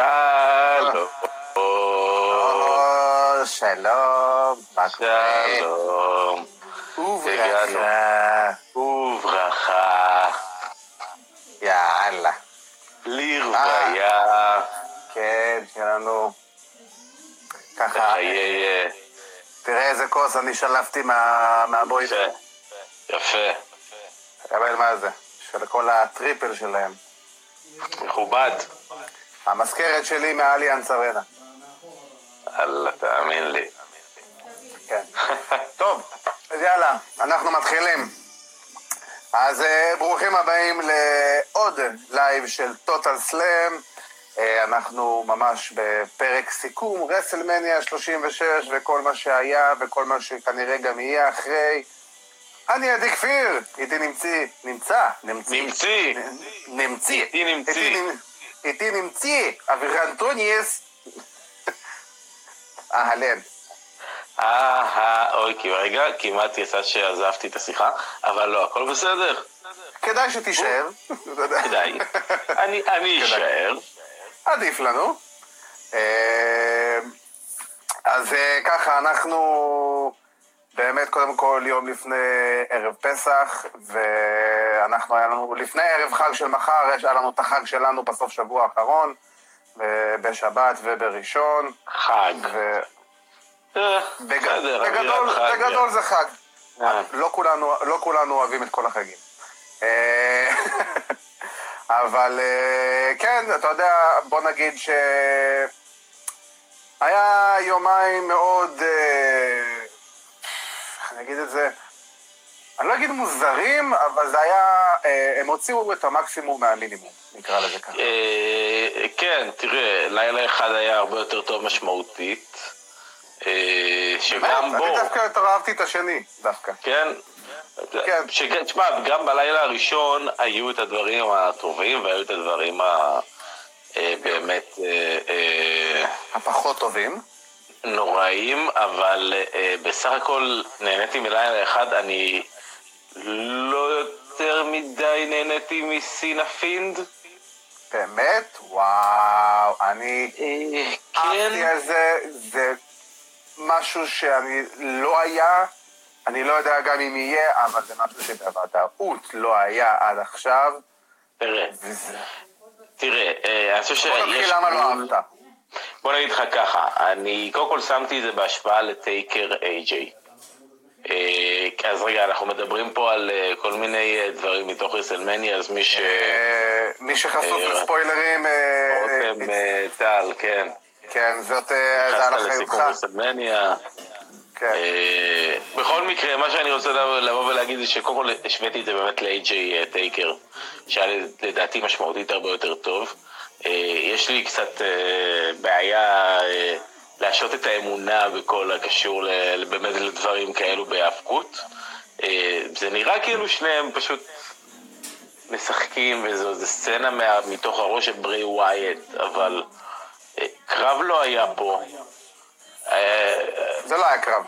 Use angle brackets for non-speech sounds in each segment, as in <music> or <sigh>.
שלום. שלום, מה קורה? שלום. וברכה. וברכה. יאללה. לרוויה. כן, שיהיה לנו... ככה. אה, תראה איזה כוס אני שלפתי מה- מהבויד. יפה. יפה. קבל מה זה? של כל הטריפל שלהם. מכובד. המזכרת שלי מאליאנס ארנה. אללה, תאמין לי. כן. טוב, אז יאללה, אנחנו מתחילים. אז אה, ברוכים הבאים לעוד live של טוטל סלאם. אה, אנחנו ממש בפרק סיכום, רסלמניה 36 וכל מה שהיה וכל מה שכנראה גם יהיה אחרי. אני עדי כפיר, איתי נמציא, נמצא, נמציא. נמציא. נמציא. איתי נמציא. איתי נמ- איתי נמציא, אבירן טוניס. אהלן. אה, אה, אוי, כי רגע, כמעט יצא שעזבתי את השיחה, אבל לא, הכל בסדר. כדאי שתישאר. כדאי. אני אני אשאר. עדיף לנו. אה, אז אה, ככה, אנחנו באמת קודם כל יום לפני ערב פסח, ואנחנו היה לנו, לפני ערב חג של מחר, יש היה לנו את החג שלנו בסוף שבוע האחרון, בשבת ובראשון. חג. ו- אה, בג- בגדול, חג. בגדול זה חג. אה. לא כולנו, לא כולנו אוהבים את כל החגים. אה, <laughs> אבל כן, אתה יודע, בוא נגיד ש... היה יומיים מאוד, אגיד את זה, אני לא אגיד מוזרים, אבל זה היה, אה, הם הוציאו את המקסימום מהמינימום, נקרא לזה ככה. אה, כן, תראה, לילה אחד היה הרבה יותר טוב משמעותית. אה, שגם בו, אני דווקא יותר אהבתי את השני, דווקא. כן? כן. שכן, תשמע, גם בלילה הראשון היו את הדברים הטובים והיו את הדברים ה... באמת אה, הפחות טובים. נוראים, אבל אה, בסך הכל נהניתי מלילה אחד, אני לא יותר מדי נהניתי מסין הפינד. באמת? וואו, אני אה, אהבתי כן. על זה, זה משהו שאני לא היה, אני לא יודע גם אם יהיה, אבל זה משהו שבוודאות לא היה עד עכשיו, תראה, וזה... תראה, אה, אני חושב בוא שיש... נתחיל למה לא אהבת. בוא נגיד לך ככה, אני קודם כל שמתי את זה בהשפעה לטייקר איי-ג'יי. אה, אז רגע, אנחנו מדברים פה על אה, כל מיני אה, דברים מתוך רסלמניה, אז מי ש... מי שחשוף לספוילרים, רותם טל, כן. כן, זאת, נכנסת לסיכום אחריותך. רסלמניה. כן. בכל מקרה, מה שאני רוצה לבוא ולהגיד זה שקודם כל השוויתי את זה באמת ל-AJ טייקר, שהיה לדעתי משמעותית הרבה יותר טוב. אה, יש לי קצת אה, בעיה אה, להשעות את האמונה בכל הקשור באמת לדברים כאלו בהאבקות. אה, זה נראה כאילו שניהם פשוט משחקים וזו זו סצנה מה, מתוך הראש של ברי ווייט, אבל קרב לא היה פה. זה לא היה קרב.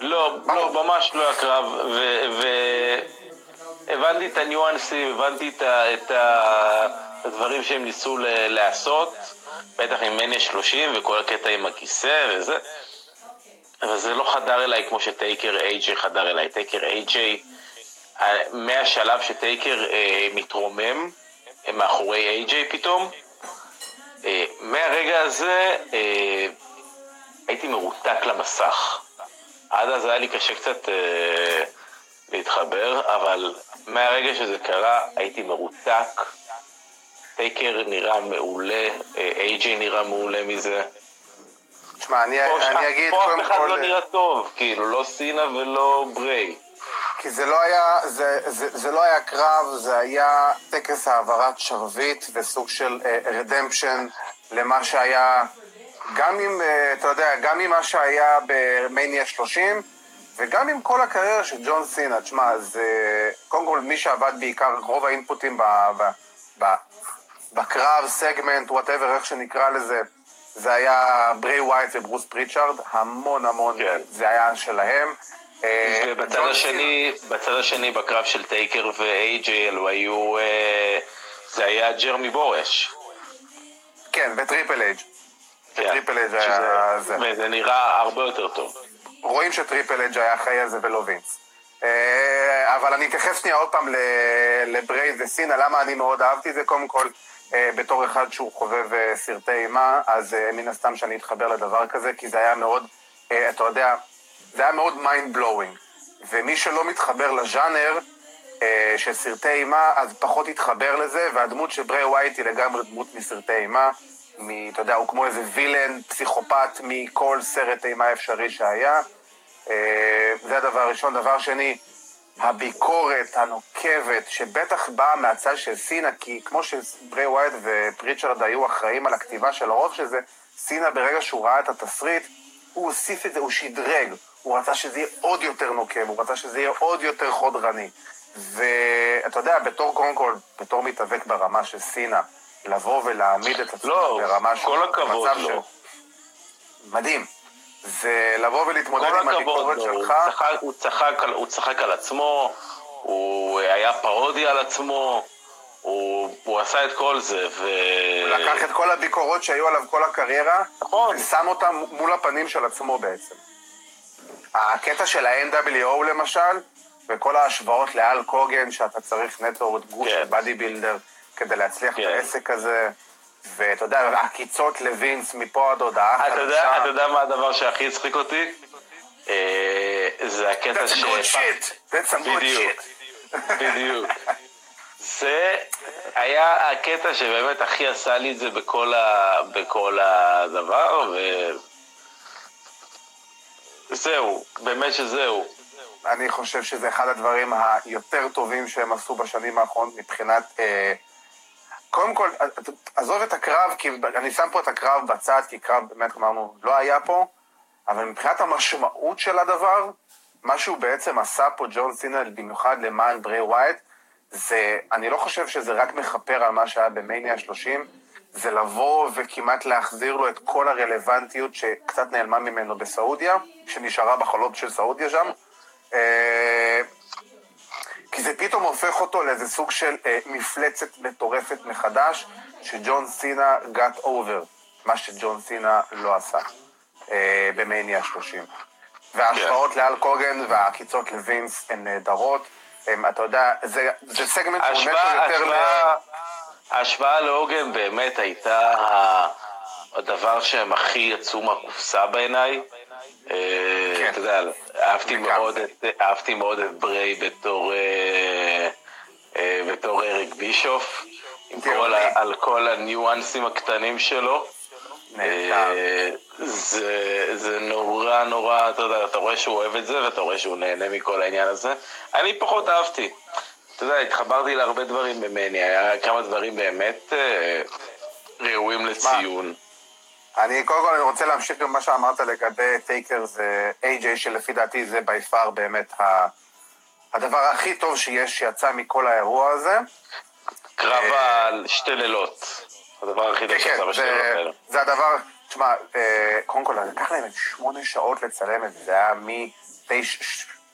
לא, לא, ממש לא הקרב, והבנתי את הניואנסים, הבנתי את, ה, את הדברים שהם ניסו ל, לעשות, בטח עם מניה 30 וכל הקטע עם הכיסא וזה, אבל זה לא חדר אליי כמו שטייקר איי-ג'יי חדר אליי. טייקר איי-ג'יי, מהשלב שטייקר אה, מתרומם אה, מאחורי איי-ג'יי פתאום, אה, מהרגע הזה אה, הייתי מרותק למסך. עד אז היה לי קשה קצת אה, להתחבר, אבל מהרגע שזה קרה הייתי מרותק. טייקר נראה מעולה, איי-ג'יי נראה מעולה מזה. תשמע, אני פה אני אגיד פה אף קודם אחד כל... לא נראה טוב, כאילו, לא סינה ולא בריי. כי זה לא היה, זה, זה, זה לא היה קרב, זה היה טקס העברת שרביט וסוג של redemption למה שהיה, גם עם, אה, אתה יודע, גם עם מה שהיה במניה 30 וגם עם כל הקריירה של ג'ון סינה. תשמע, זה קודם כל מי שעבד בעיקר, רוב האינפוטים ב, ב, ב, בקרב, segment, whatever, איך שנקרא לזה, זה היה בריי וויאט וברוס פריצ'ארד, המון המון, כן. זה היה שלהם. אה, ובצד השני, בצד השני, בקרב של טייקר ואיי-ג'יי, אלו היו... אה, זה היה ג'רמי בורש. כן, וטריפל אייג'. כן, טריפל אייג' שזה- היה זה. וזה נראה הרבה יותר טוב. רואים שטריפל אייג' היה אחראי על זה ולא וינס. אה, אבל אני אתייחס שנייה עוד פעם לבריי וסינה, למה אני מאוד אהבתי את זה? קודם כל, אה, בתור אחד שהוא חובב אה, סרטי אימה, אז מן הסתם שאני אתחבר לדבר כזה, כי זה היה מאוד, אתה יודע, זה היה מאוד mind blowing. ומי שלא מתחבר לז'אנר של סרטי אימה, אז פחות יתחבר לזה, והדמות של ברי ווייט היא לגמרי דמות מסרטי אימה. מ, אתה יודע, הוא כמו איזה וילן, פסיכופת מכל סרט אימה אפשרי שהיה. אה, זה הדבר הראשון. דבר שני, הביקורת הנוקבת, שבטח באה מהצד של סינה, כי כמו שברי ווייט ופריצ'רד היו אחראים על הכתיבה של הרוב של זה, סינה ברגע שהוא ראה את התסריט, הוא הוסיף את זה, הוא שדרג. הוא רצה שזה יהיה עוד יותר נוקב, הוא רצה שזה יהיה עוד יותר חודרני. ואתה יודע, בתור, קודם כל, בתור מתאבק ברמה של סינה, לבוא ולהעמיד את עצמו לא, ברמה של... כל הכבוד. של- מדהים. זה לבוא ולהתמודד כל עם הכבוד הביקורת הוא שלך. צחק- הוא צחק על- הוא צחק על עצמו, הוא היה פרודיה על עצמו, הוא הוא עשה את כל זה, ו... הוא לקח את כל הביקורות שהיו עליו כל הקריירה, נכון. ושם אותם מול הפנים של עצמו בעצם. הקטע של ה-NWO למשל, וכל ההשוואות לאל קוגן, שאתה צריך נטו גוף כן. בדי בילדר כדי להצליח כן. בעסק הזה, ואתה יודע, העקיצות לווינס מפה עד הודעה אתה יודע, אתה יודע מה הדבר שהכי הצחיק אותי? אה, זה הקטע That's a ש... good shit. That's some good shit. בדיוק. זה היה הקטע שבאמת הכי עשה לי את זה בכל, ה... בכל הדבר, ו... זהו, באמת שזהו. אני חושב שזה אחד הדברים היותר טובים שהם עשו בשנים האחרונות מבחינת... אה, קודם כל, עזוב את הקרב, כי אני שם פה את הקרב בצד, כי קרב באמת, אמרנו, לא היה פה, אבל מבחינת המשמעות של הדבר, מה שהוא בעצם עשה פה ג'ון סינה, במיוחד למען ברי ווייט, זה, אני לא חושב שזה רק מכפר על מה שהיה במניה 30, זה לבוא וכמעט להחזיר לו את כל הרלוונטיות שקצת נעלמה ממנו בסעודיה, שנשארה בחולות של סעודיה שם. כי זה פתאום הופך אותו לאיזה סוג של אה, מפלצת מטורפת מחדש, שג'ון סינה got over, מה שג'ון סינה לא עשה אה, במניה 30. וההשוואות לאל קוגן והעקיצות לווינס הן נהדרות. הם, אתה יודע, זה, זה סגמנט שהוא נטו יותר. ההשוואה, להוגן באמת הייתה הדבר שהם הכי יצאו מהקופסה בעיניי. אה, כן. אתה יודע, אהבתי. מאוד, את, בריי בתור, אה, אה, בתור אריק בישוף, על כל הניואנסים הקטנים שלו. זה, זה נורא נורא, אתה יודע, אתה רואה שהוא אוהב את זה ואתה רואה שהוא נהנה מכל העניין הזה. אני פחות אהבתי. אתה יודע, התחברתי להרבה דברים ממני, היה כמה דברים באמת ראויים לציון. אני קודם כל אני רוצה להמשיך במה שאמרת לגבי טייקר זה איי-ג'יי, שלפי דעתי זה בי פאר באמת ה... הדבר הכי טוב שיש שיצא מכל האירוע הזה. קרב אה, על שתי לילות. הדבר הכי טוב כן, שעשה בשתי לילות זה, האלה. זה הדבר, תשמע, אה, קודם כל, לקח להם שמונה שעות לצלם את זה, זה היה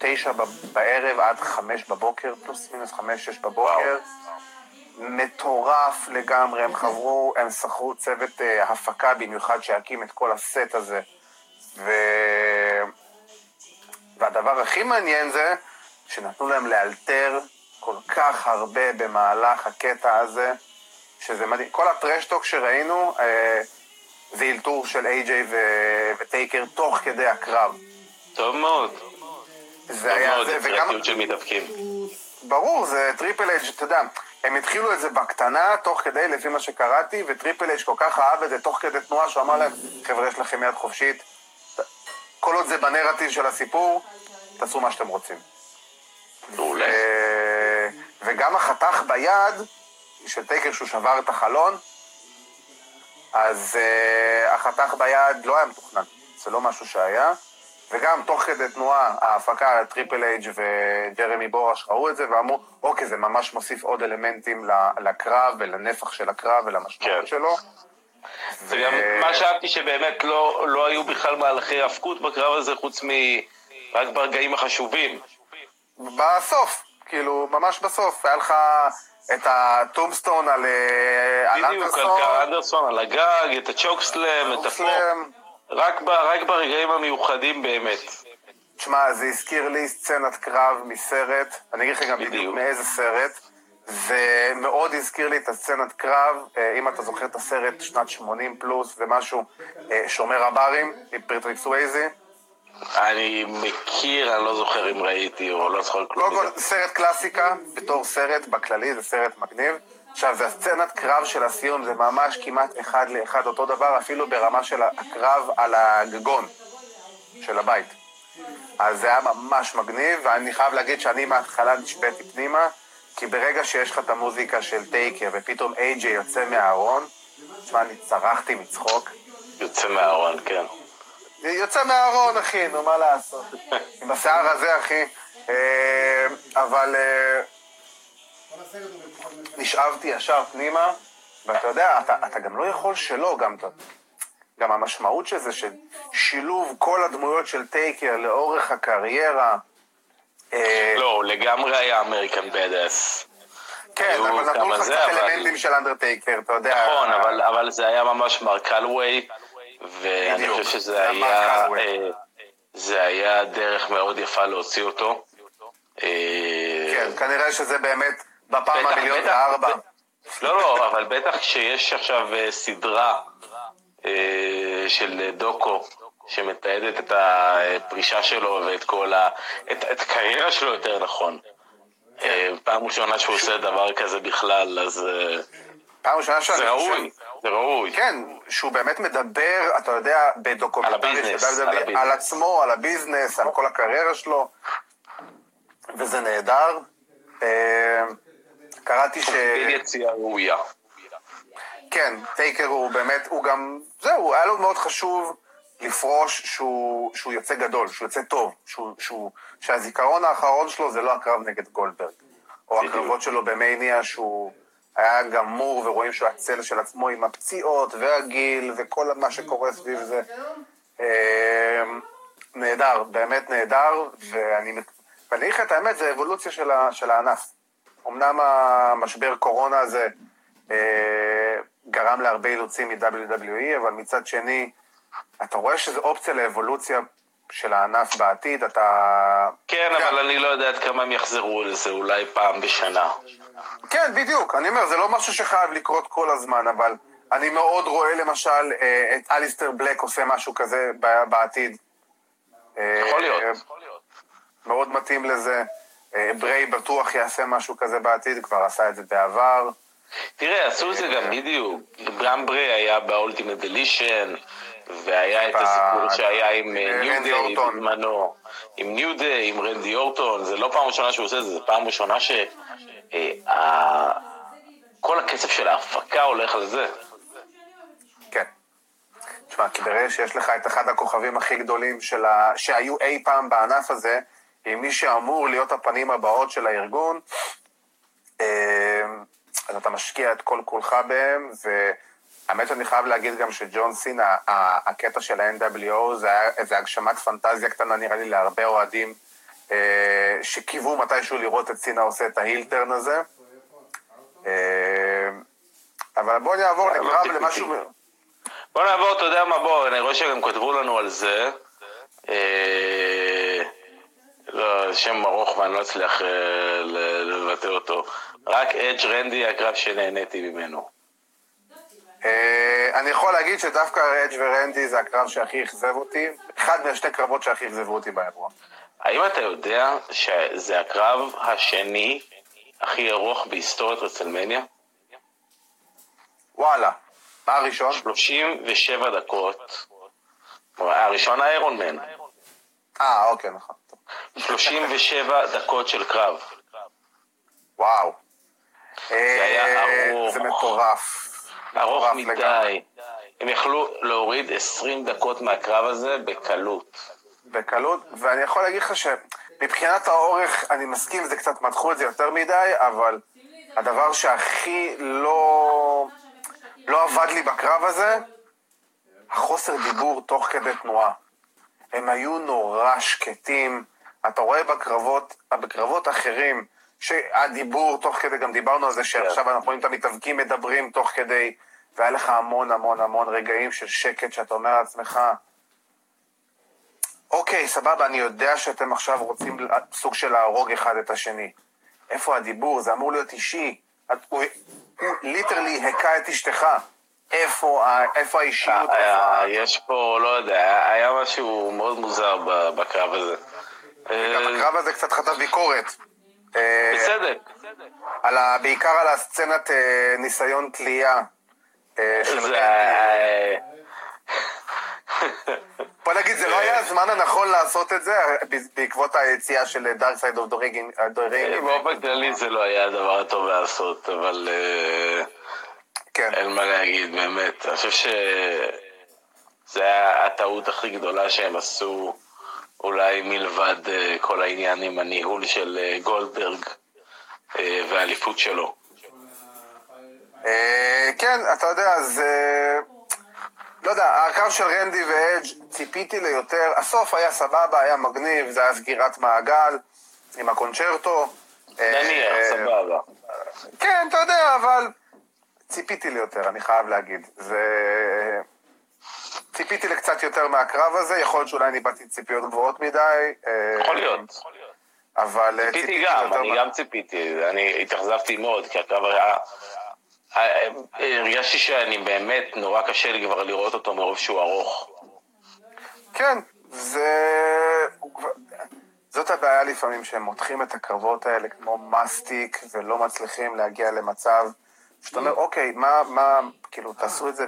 מתשע בערב עד חמש בבוקר, פלוס מינוס חמש, שש בבוקר. מטורף לגמרי, הם חברו, הם שכרו צוות אה, הפקה במיוחד שיקים את כל הסט הזה. ו... והדבר הכי מעניין זה שנתנו להם לאלתר כל כך הרבה במהלך הקטע הזה, שזה מדהים. כל הטרשטוק שראינו אה, זה אלתור של איי-ג'יי ו- וטייקר תוך כדי הקרב. טוב מאוד. זה טוב היה מאוד, זה, וגם, של מתאבקים. ברור, זה טריפל אייג', אתה יודע, הם התחילו את זה בקטנה, תוך כדי, לפי מה שקראתי, וטריפל אייג' כל כך אהב את זה תוך כדי תנועה, שהוא אמר להם, חבר'ה, יש לכם יד חופשית, כל עוד זה בנרטיב של הסיפור, תעשו מה שאתם רוצים. מעולה. אה, וגם החתך ביד של טייקר שהוא שבר את החלון, אז אה, החתך ביד לא היה מתוכנן, זה לא משהו שהיה. וגם תוך כדי תנועה, ההפקה, טריפל אייג' וג'רמי בורש ראו את זה ואמרו, אוקיי, זה ממש מוסיף עוד אלמנטים לקרב ולנפח של הקרב ולמשמעות כן. שלו. וגם מה שאהבתי שבאמת לא, לא היו בכלל מהלכי היאבקות בקרב הזה, חוץ מ... רק ברגעים החשובים. בסוף, כאילו, ממש בסוף, היה לך את ה Tombstone על אה, על בדיוק, על אנדרסון. אנדרסון, על הגג, את ה chokeslam, את הפופ. רק ב- רק ברגעים המיוחדים באמת. תשמע, זה הזכיר לי סצנת קרב מסרט, אני אגיד לך גם בדיוק בדיוק. מאיזה סרט. זה מאוד הזכיר לי את הסצנת קרב, אה, אם אתה זוכר את הסרט שנת 80 פלוס ומשהו, אה, שומר הברים, עם פטריק סווייזי. אני מכיר, אני לא זוכר אם ראיתי או לא זוכר כלום. קודם כל, סרט קלאסיקה, בתור סרט בכללי, זה סרט מגניב. עכשיו, זה הסצנת קרב של הסיום, זה ממש כמעט אחד לאחד אותו דבר, אפילו ברמה של הקרב על הגגון של הבית. אז זה היה ממש מגניב, ואני חייב להגיד שאני מההתחלה נשפטתי פנימה, כי ברגע שיש לך את המוזיקה של טייקר, ופתאום איי-ג'יי יוצא מהארון, תשמע, אני צרחתי מצחוק. יוצא מהארון, כן. יוצא מהארון, אחי, נו, מה לעשות? <laughs> עם השיער הזה, אחי. אה, אבל אה, נשאבתי ישר פנימה, ואתה יודע, אתה, אתה גם לא יכול שלא, גם, גם המשמעות של זה, של שילוב כל הדמויות של טייקר לאורך הקריירה. אה, לא, הוא לגמרי היה American Badass. כן, אבל נתנו לך קצת אבל- אלמנטים של אנדרטייקר, אתה יודע. נכון, אבל, אבל זה היה ממש מארק קאלאוויי, ואני חושב שזה זה היה. אה, זה היה דרך מאוד יפה להוציא אותו. אה, כן, כנראה שזה באמת בפעם המיליון וארבע. לא, לא, אבל בטח שיש עכשיו אה, סדרה אה, של דוקו שמתעדת את הפרישה שלו ואת כל ה... את, את הקריירה שלו יותר נכון. אה, פעם ראשונה שהוא עושה דבר כזה בכלל, אז פעם ראשונה שאני זה חושב... ראוי, זה ראוי. כן, שהוא באמת מדבר, אתה יודע, בדוקומנטרי. על עצמו, על הביזנס, על כל הקריירה שלו, וזה נהדר. קראתי ש... בין יציאה ראויה. כן, טייקר הוא באמת, הוא גם, זהו, היה לו מאוד חשוב לפרוש שהוא, שהוא יוצא גדול, שהוא יוצא טוב, שהוא, שהוא, שהזיכרון האחרון שלו זה לא הקרב נגד גולדברג, או. הקרבות שלו במאניה שהוא היה גמור ורואים שהוא הצל של עצמו עם הפציעות והגיל וכל מה שקורה סביב זה. אה, נהדר, באמת נהדר, ואני לך את האמת, זה אבולוציה של הענף. אמנם המשבר קורונה הזה אה, גרם להרבה אילוצים מ-WWE, אבל מצד שני, אתה רואה שזו אופציה לאבולוציה של הענף בעתיד, אתה... כן, אבל אני לא יודע עד כמה הם יחזרו לזה, אולי פעם בשנה. כן, בדיוק, אני אומר, זה לא משהו שחייב לקרות כל הזמן, אבל אני מאוד רואה למשל אה, את אליסטר בלק עושה משהו כזה בעתיד. אה, יכול להיות. מאוד מתאים לזה. אה, בריי בטוח יעשה משהו כזה בעתיד, כבר עשה את זה בעבר. תראה, עשו את זה גם בדיוק. גם ברי היה באולטימט דלישן, והיה את הסיפור שהיה עם אה, ניו דיי. בזמנו, עם ניו דיי, עם רנדי אורטון, זה לא פעם ראשונה שהוא עושה את זה, זה פעם ראשונה ש... אה, ה- כל הכסף של ההפקה הולך לזה. כן. תשמע, כי ברגע שיש לך את אחד הכוכבים הכי גדולים. שהיו אי פעם בענף הזה, עם מי שאמור להיות הפנים הבאות של הארגון, אה, אז אתה משקיע את כל כולך בהם, והאמת שאני חייב להגיד גם שג'ון סין, הקטע של ה-NWO, זה היה איזו הגשמת פנטזיה קטנה נראה לי להרבה אוהדים, אה, שקיוו מתישהו לראות את סינה עושה את ההילטרן הזה. אה, אבל בואו נעבור לקרב. למשהו... בוא נעבור, אתה יודע מה, בוא, אני רואה שגם כתבו לנו על זה. אה, לא, שם ארוך ואני לא אצליח אה, לבטא אותו. רק אדג' רנדי הקרב שנהניתי ממנו. אה, אני יכול להגיד שדווקא אדג' ורנדי זה הקרב שהכי אכזב אותי, אחד מהשתי קרבות שהכי אכזבו אותי באירוע. האם אתה יודע שזה הקרב השני הכי ארוך בהיסטוריית רצלמניה? וואלה. מה הראשון? 37 דקות. הראשון האיירון מן. אה, אוקיי, נכון. טוב. 37 דקות של קרב. וואו. היה אה, ארוך. זה מטורף. ארוך. מדי. הם יכלו להוריד 20 דקות מהקרב הזה בקלות. בקלות, ואני יכול להגיד לך שמבחינת האורך, אני מסכים, זה קצת מתחו את זה יותר מדי, אבל הדבר שהכי לא, לא עבד לי בקרב הזה, החוסר דיבור תוך כדי תנועה. הם היו נורא שקטים. אתה רואה בקרבות, בקרבות אחרים, שהדיבור תוך כדי, גם דיברנו על זה שעכשיו כן. אנחנו רואים את המתאבקים מדברים תוך כדי, והיה לך המון המון המון רגעים של שקט שאתה אומר לעצמך, אוקיי, סבבה, אני יודע שאתם עכשיו רוצים סוג של להרוג אחד את השני. איפה הדיבור? זה אמור להיות אישי. את- הוא הוא ליטרלי הכה את אשתך. איפה איפה האישיות? איפה ה- היה- יש פה, לא יודע, היה משהו מאוד מוזר בקרב הזה. גם אה, הקרב הזה קצת חטף ביקורת. אה, בצדק. ה... בעיקר על הסצנת אה, ניסיון תלייה. <laughs> בוא נגיד, זה לא היה הזמן הנכון לעשות את זה, בעקבות היציאה של Dark Side of the Ring. באופן כללי זה לא היה הדבר הטוב לעשות, אבל כן. אין מה להגיד, באמת. אני חושב שזה היה הטעות הכי גדולה שהם עשו, אולי מלבד אה, כל העניין עם הניהול של אה, גולדברג אה, והאליפות שלו. כן, אתה יודע, זה... לא יודע, הקרב של רנדי ואדג' ציפיתי ליותר, הסוף היה סבבה, היה מגניב, זה היה סגירת מעגל עם הקונצ'רטו. נניח, סבבה. כן, אתה יודע, אבל ציפיתי ליותר, אני חייב להגיד. זה... ציפיתי לקצת יותר מהקרב הזה, יכול להיות שאולי אני באתי ציפיות גבוהות מדי. אה, יכול להיות. אבל אה, ציפיתי גם, יותר אני מה- גם ציפיתי, אני התאכזבתי מאוד, כי הקרב היה... אה, הרגשתי שאני באמת, נורא קשה לי כבר לראות אותו מרוב שהוא ארוך. כן, זה... זאת הבעיה לפעמים, שהם מותחים את הקרבות האלה כמו מסטיק, ולא מצליחים להגיע למצב שאתה אומר, אוקיי, מה, מה, כאילו, תעשו את זה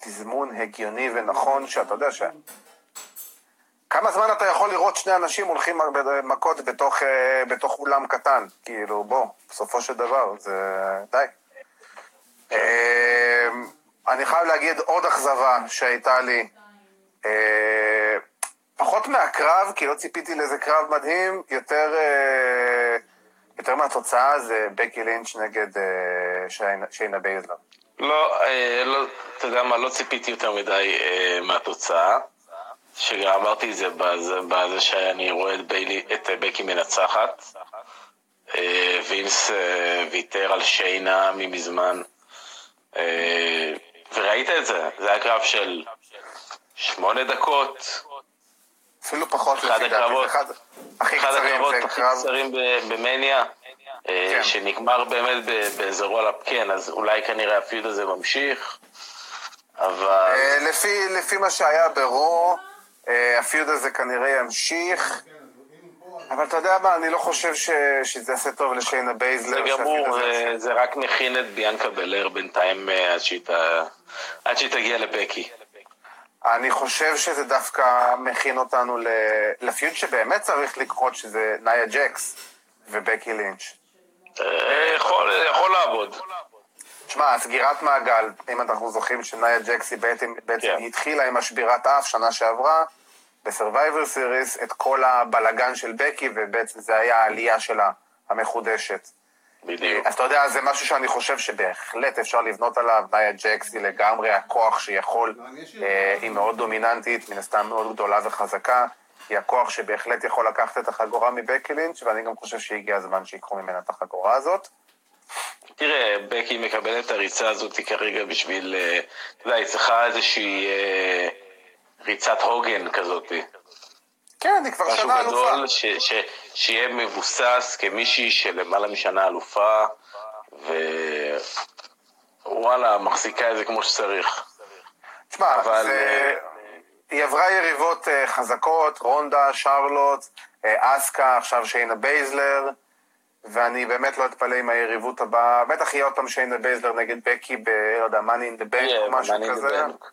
בתזמון הגיוני ונכון, שאתה יודע ש... כמה זמן אתה יכול לראות שני אנשים הולכים מכות בתוך, אה, בתוך אולם קטן? כאילו, בוא, בסופו של דבר, זה... די. אה, אני חייב להגיד עוד אכזבה שהייתה לי. אה, פחות מהקרב, כי לא ציפיתי לאיזה קרב מדהים, יותר, אה, יותר מהתוצאה זה בקי לינץ' נגד שיינה בייזלר. לא, אה, לא, אתה יודע מה, לא ציפיתי יותר מדי אה, מהתוצאה. שגם אמרתי את זה בזה, בזה שאני רואה את, ביילי, את בקי מנצחת. אה, וינס ויתר על שיינה ממזמן. וראית את זה, זה היה קרב של שמונה דקות, אפילו פחות אחד הקרבות. אחד הכי קצרים, הקרבות הכי במניה, כן. שנגמר באמת ב- באיזה roll up קטן, אז אולי כנראה ה feud הזה ממשיך, אבל... אה, לפי, לפי מה שהיה ב Raw, אה, ה feud הזה כנראה ימשיך, אבל אתה יודע מה, אני לא חושב ש, שזה יעשה טוב לשיינה בייזלר. זה גמור, זה- זה רק מכין את ביאנקה בלר בינתיים אה, עד שהיא ת- עד שהיא תגיע לבקי. אני חושב שזה דווקא מכין אותנו ל- ל feud שבאמת צריך לקרות, שזה נאיה ג'קס ובקי לינץ'. אה, יכול יכול לעבוד. תשמע, סגירת מעגל, אם אנחנו זוכרים שנאיה ג'קס היא בעצם, בעצם כן. התחילה עם השבירת אף שנה שעברה, ב Survivor Series, את כל הבלגן של בקי, ובעצם זה היה העלייה שלה, המחודשת. בדיוק. אז אתה יודע, זה משהו שאני חושב שבהחלט אפשר לבנות עליו. נאיה ג'קס היא לגמרי הכוח שיכול, אה, היא מאוד דומיננטית, מן הסתם מאוד גדולה וחזקה. היא הכוח שבהחלט יכול לקחת את החגורה מבקי לינץ', ואני גם חושב שהגיע הזמן שיקחו ממנה את החגורה הזאת. תראה, בקי מקבלת את הריצה הזאת כרגע בשביל, אה, אתה יודע, היא צריכה איזושהי אה, ריצת הוגן כזאת. כן, היא כבר משהו שנה אלופה. גדול, ש, ש, שיהיה מבוסס כמישהי שלמעלה משנה אלופה, ווואלה, מחזיקה את זה כמו שצריך. תשמע, אבל, זה... היא עברה יריבות אה, חזקות, רונדה, שרלוט, אה, אסקה, עכשיו שיינה בייזלר, ואני באמת לא אתפלא אם היריבות הבאה, בטח יהיה עוד פעם שיינה בייזלר נגד בקי ב... לא יודע, Money in the Bank יהיה, או משהו Money in the כזה. Bank.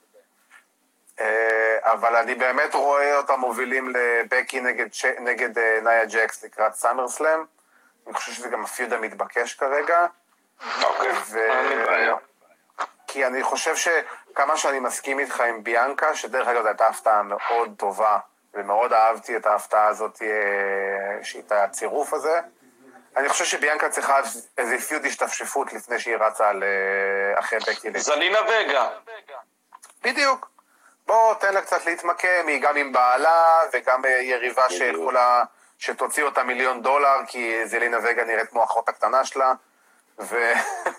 אה, אבל אני באמת רואה אותם מובילים לבקי נגד, ש... נגד נאיה ג'קס לקראת סאמר סלאם. אני חושב שזה גם הפיוד המתבקש כרגע. אוקיי, אין לי בעיה. כי אני חושב שכמה שאני מסכים איתך עם ביאנקה, שדרך אגב זו הייתה הפתעה מאוד טובה, ומאוד אהבתי את ההפתעה הזאת, אה, שאיתה הצירוף הזה. אני חושב שביאנקה צריכה איזה פיוד השתפשפות לפני שהיא רצה על, אה, אחרי בקי לינץ'. זלינה וגה. בדיוק. בוא, תן לה קצת להתמקם, היא גם עם בעלה, וגם יריבה. שיכולה, שתוציא אותה מיליון דולר, כי זלינה וגה נראית כמו האחות הקטנה שלה, ו... <laughs>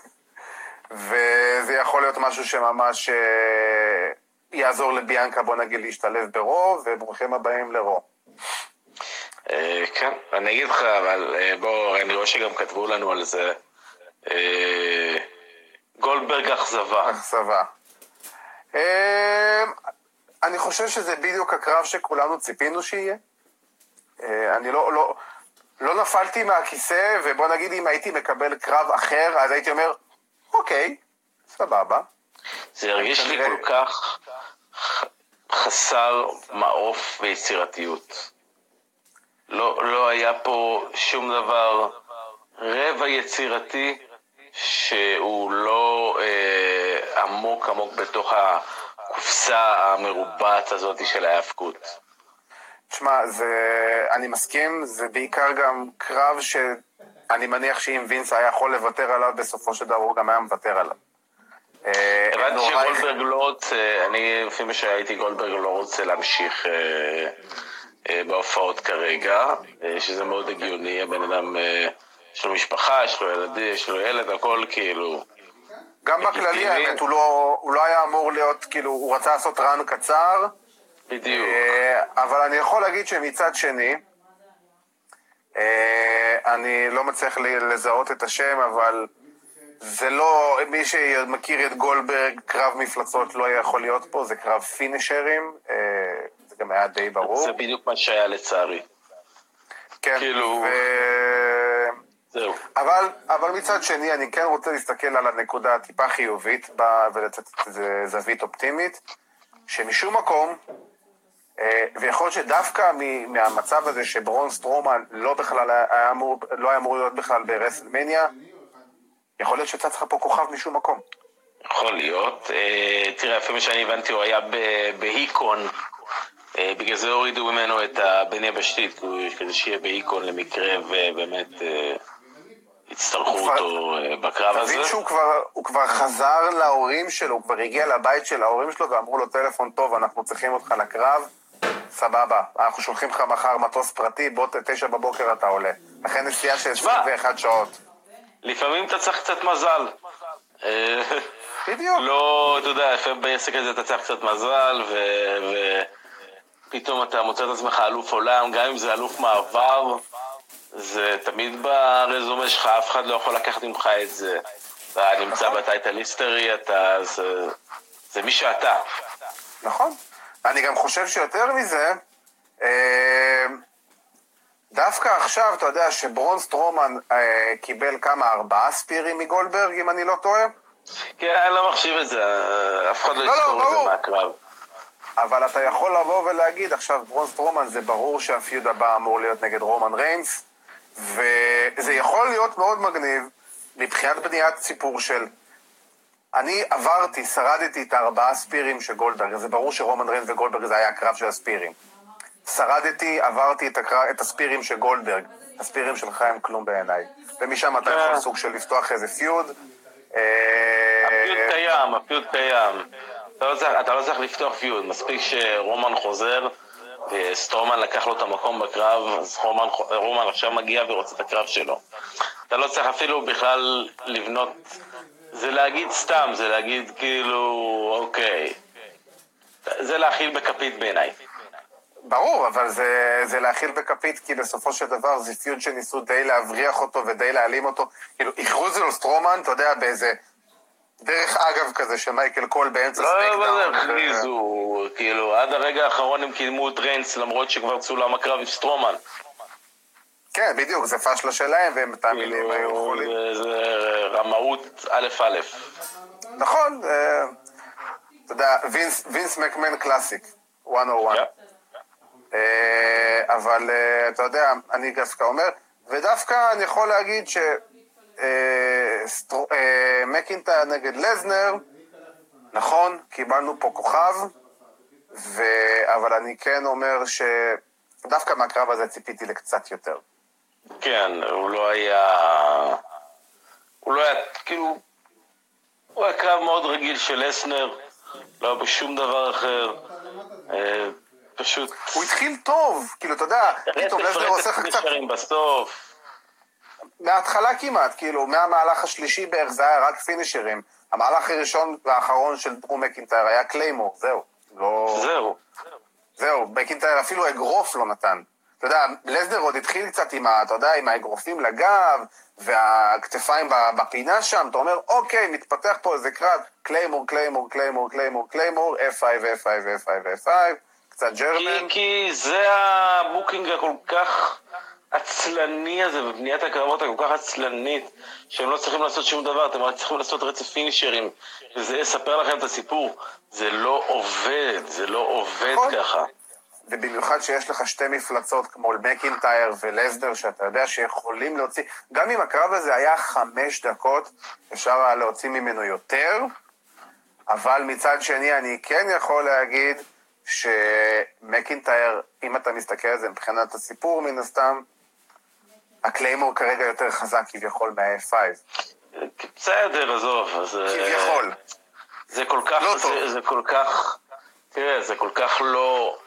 וזה יכול להיות משהו שממש אה, יעזור לביאנקה, בוא נגיד, להשתלב ברו, וברוכים הבאים לרו. אה, כן, אני אגיד לך, אבל אה, בוא, אני רואה שגם כתבו לנו על זה. גולדברג אכזבה. אכזבה. אני חושב שזה בדיוק הקרב שכולנו ציפינו שיהיה. אני לא, לא, לא נפלתי מהכיסא, ובוא נגיד אם הייתי מקבל קרב אחר, אז הייתי אומר, אוקיי, סבבה. זה הרגיש לי כל כך חסר מעוף ויצירתיות. לא, לא היה פה שום דבר רבע יצירתי שהוא לא אה, עמוק עמוק בתוך הקופסה המרובעת הזאת של ההאבקות. תשמע, אני מסכים, זה בעיקר גם קרב ש... אני מניח שאם וינס היה יכול לוותר עליו, בסופו של דבר הוא גם היה מוותר עליו. אה, הבנתי שגולדברג לא רוצה, אני לפי מה שהייתי, גולדברג לא רוצה להמשיך אה, אה, בהופעות כרגע, שזה מאוד הגיוני, הבן אדם, יש לו משפחה, יש לו ילדים, יש לו ילד, הכל כאילו... גם בכללי, האמת, הוא לא, הוא לא היה אמור להיות, כאילו, הוא רצה לעשות רן קצר. בדיוק. אבל אני יכול להגיד שמצד שני, אני לא מצליח לזהות את השם, אבל זה לא, מי שמכיר את גולדברג, קרב מפלצות לא יכול להיות פה, זה קרב פינישרים, אה, זה גם היה די ברור. זה בדיוק מה שהיה לצערי. כן, כאילו... ו... זהו. אבל, אבל מצד שני, אני כן רוצה להסתכל על הנקודה הטיפה חיובית ולתת איזה זווית אופטימית, שמשום מקום, אה, ויכול להיות שדווקא מהמצב הזה שברון סטרומן לא בכלל היה אמור, לא היה אמור להיות בכלל ברסלמניה, יכול להיות שצץ לך פה כוכב משום מקום. יכול להיות. אה, תראה, לפי מה שאני הבנתי, הוא היה בהיקון. אה, בגלל זה הורידו ממנו את הבן יבשתית, כדי שיהיה בהיקון למקרה ובאמת יצטרכו אותו בקרב הזה. תבין שהוא כבר, כבר חזר להורים שלו, הוא כבר הגיע לבית של ההורים שלו ואמרו לו, טלפון טוב, אנחנו צריכים אותך לקרב. סבבה, אנחנו שולחים לך מחר מטוס פרטי, בוא תשע בבוקר אתה עולה. לכן נסיעה של 21 שעות. לפעמים אתה צריך קצת מזל. בדיוק. לא, אתה יודע, בעסק הזה אתה צריך קצת מזל, ופתאום אתה מוצא את עצמך אלוף עולם, גם אם זה אלוף מעבר, זה תמיד ברזומה שלך, אף אחד לא יכול לקחת ממך את זה. אתה נמצא נכון. בטייטל היסטרי, אתה... זה מי שאתה. נכון. אני גם חושב שיותר מזה, אה, דווקא עכשיו, אתה יודע שברון סטרומן אה, קיבל כמה, ארבעה ספירים מגולדברג, אם אני לא טועה? כן, אני לא מחשיב את זה, אף אחד לא, לא, לא יזכור את זה מהקרב. אבל אתה יכול לבוא ולהגיד, עכשיו ברון סטרומן, זה ברור שה feud הבא אמור להיות נגד רומן ריינס, וזה יכול להיות מאוד מגניב מבחינת בניית סיפור של אני עברתי, שרדתי את הארבעה ספירים של גולדברג, זה ברור שרומן ריינס וגולדברג זה היה הקרב של הספירים. שרדתי, עברתי את, הקרב, את הספירים של גולדברג, הספירים שלך הם כלום בעיניי. ומשם אתה יכול אה. סוג של לפתוח איזה פיוד. אה, הפיוד קיים, הפיוד קיים. אתה לא, צריך, אתה לא צריך לפתוח פיוד, מספיק שרומן חוזר וסטרומן לקח לו את המקום בקרב, אז רומן, רומן עכשיו מגיע ורוצה את הקרב שלו. אתה לא צריך אפילו בכלל לבנות זה להגיד סתם, זה להגיד כאילו, אוקיי. זה להכיל בכפית בעיניי. ברור, אבל זה, זה להכיל בכפית, כי בסופו של דבר זה feud שניסו די להבריח אותו ודי להעלים אותו. כאילו, הכרוז לו סטרומן, אתה יודע, באיזה דרך אגב כזה של מייקל קול באמצע סמקדאון. לא, לא, לא, הכריזו, כאילו, עד הרגע האחרון הם קידמו את ריינס, למרות שכבר צולם הקרב עם סטרומן. כן, בדיוק, זה פשלה שלהם, והם תאמינים כאילו, היו יכולים. זה רמאות א'-א'. נכון, אה, אתה יודע, וינס מקמן קלאסיק, 101. אה, אבל אה, אתה יודע, אני דווקא אומר, ודווקא אני יכול להגיד שמקינטה נגד לזנר, נכון, קיבלנו פה כוכב, אבל אני כן אומר שדווקא מהקרב הזה ציפיתי לקצת יותר. כן, הוא לא היה... הוא לא היה, כאילו... הוא היה קרב מאוד רגיל של אסנר, לא היה בשום דבר אחר. אה, פשוט... הוא התחיל טוב, כאילו, אתה יודע, פתאום לסנר עושה לך קצת... בסוף. מההתחלה כמעט, כאילו, מהמהלך השלישי בערך זה היה רק פינישרים. המהלך הראשון והאחרון של דרו מקינטייר היה קליימור, זהו. לא... זהו. זהו, מקינטייר אפילו אגרוף לא נתן. אתה יודע, לסנר עוד התחיל קצת עם, ה, אתה יודע, עם האגרופים לגב, והכתפיים בפינה שם, אתה אומר, אוקיי, מתפתח פה איזה קרב, Claymore, Claymore, Claymore, Claymore, Claymore, F5, F5, F5, F5, קצת German. כי, כי זה ה booking הכל כך עצלני הזה, בבניית הקרבות הכל כך עצלנית, שהם לא צריכים לעשות שום דבר, אתם רק צריכים לעשות רצף פינישרים, וזה יספר לכם את הסיפור. זה לא עובד, זה לא עובד נכון. ככה. ובמיוחד שיש לך שתי מפלצות כמו מקינטייר ולסנר, שאתה יודע שיכולים להוציא, גם אם הקרב הזה היה חמש דקות, אפשר היה להוציא ממנו יותר, אבל מצד שני אני כן יכול להגיד שמקינטייר, אם אתה מסתכל על זה מבחינת הסיפור מן הסתם, הקליימור כרגע יותר חזק כביכול מה-F5. בסדר, עזוב. אז... אה, כביכול. זה כל כך, לא זה, זה כל כך, תראה, זה כל כך לא,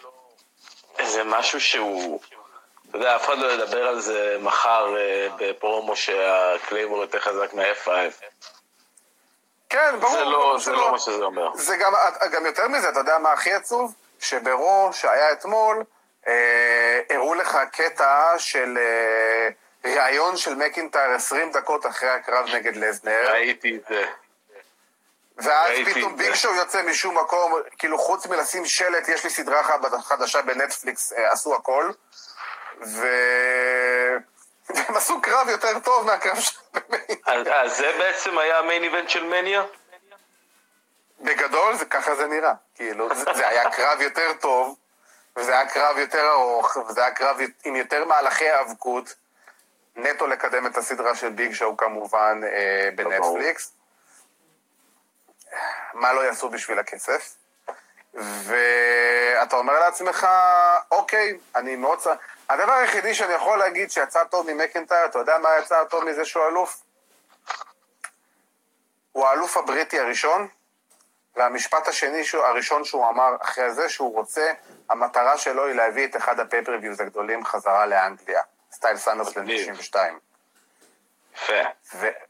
זה משהו שהוא, אתה יודע, אף אחד לא ידבר על זה מחר אה, בפרומו שהקליימור יותר חזק מה-F5. כן, ברור. זה לא, זה לא מה שזה אומר. זה גם, גם יותר מזה, אתה יודע מה הכי עצוב? שברו שהיה אתמול, אה, הראו לך קטע של אה, ראיון של מקינטייר 20 דקות אחרי הקרב נגד לזנר. ראיתי את זה. ואז פתאום ביג שואו יוצא משום מקום, כאילו חוץ מלשים שלט, יש לי סדרה חדשה בנטפליקס, אה, עשו הכל. ו... והם עשו קרב יותר טוב מהקרב של מניה. אז זה בעצם היה המיין איבנט של מניה? בגדול, זה, ככה זה נראה. כאילו, זה, זה היה קרב יותר טוב, וזה היה קרב יותר ארוך, וזה היה קרב עם יותר מהלכי האבקות. נטו לקדם את הסדרה של ביג שואו כמובן אה, בנטפליקס. מה לא יעשו בשביל הכסף? ואתה אומר לעצמך, אוקיי, אני מאוד... הדבר היחידי שאני יכול להגיד שיצא טוב ממקנטייר, אתה יודע מה יצא טוב מזה שהוא אלוף? הוא האלוף הבריטי הראשון, והמשפט השני, שהוא, הראשון שהוא אמר אחרי זה, שהוא רוצה, המטרה שלו היא להביא את אחד ה pay-per-views הגדולים חזרה לאנגליה, style סאמרסלאם 92. יפה.